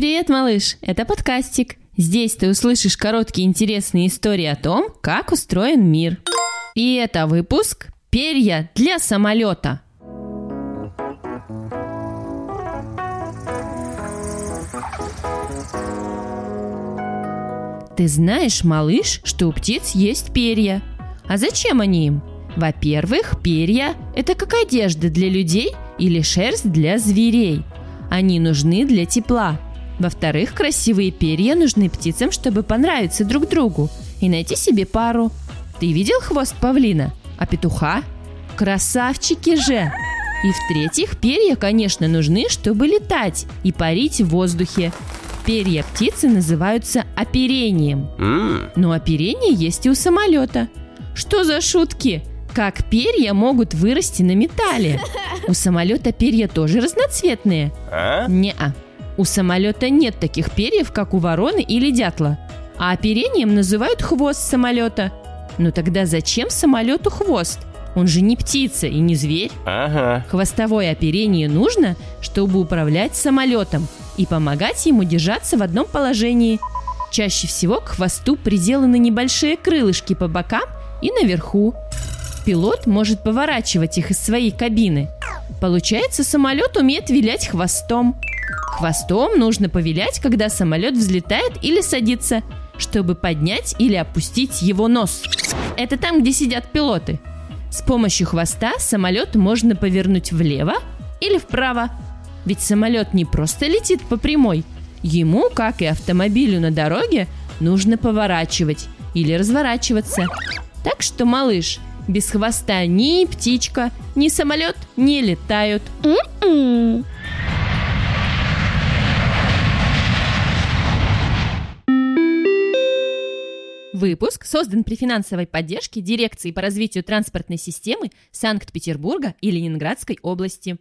Привет, малыш! Это подкастик. Здесь ты услышишь короткие интересные истории о том, как устроен мир. И это выпуск «Перья для самолета». Ты знаешь, малыш, что у птиц есть перья. А зачем они им? Во-первых, перья – это как одежда для людей или шерсть для зверей. Они нужны для тепла. Во-вторых, красивые перья нужны птицам, чтобы понравиться друг другу и найти себе пару. Ты видел хвост павлина? А петуха? Красавчики же! И в-третьих, перья, конечно, нужны, чтобы летать и парить в воздухе. Перья птицы называются оперением. Но оперение есть и у самолета. Что за шутки? Как перья могут вырасти на металле? У самолета перья тоже разноцветные? А? Не-а. У самолета нет таких перьев, как у вороны или дятла. А оперением называют хвост самолета. Но тогда зачем самолету хвост? Он же не птица и не зверь. Ага. Хвостовое оперение нужно, чтобы управлять самолетом и помогать ему держаться в одном положении. Чаще всего к хвосту приделаны небольшие крылышки по бокам и наверху. Пилот может поворачивать их из своей кабины. Получается, самолет умеет вилять хвостом. Хвостом нужно повилять, когда самолет взлетает или садится, чтобы поднять или опустить его нос. Это там, где сидят пилоты. С помощью хвоста самолет можно повернуть влево или вправо. Ведь самолет не просто летит по прямой. Ему, как и автомобилю на дороге, нужно поворачивать или разворачиваться. Так что, малыш, без хвоста ни птичка, ни самолет не летают. Выпуск создан при финансовой поддержке Дирекции по развитию транспортной системы Санкт-Петербурга и Ленинградской области.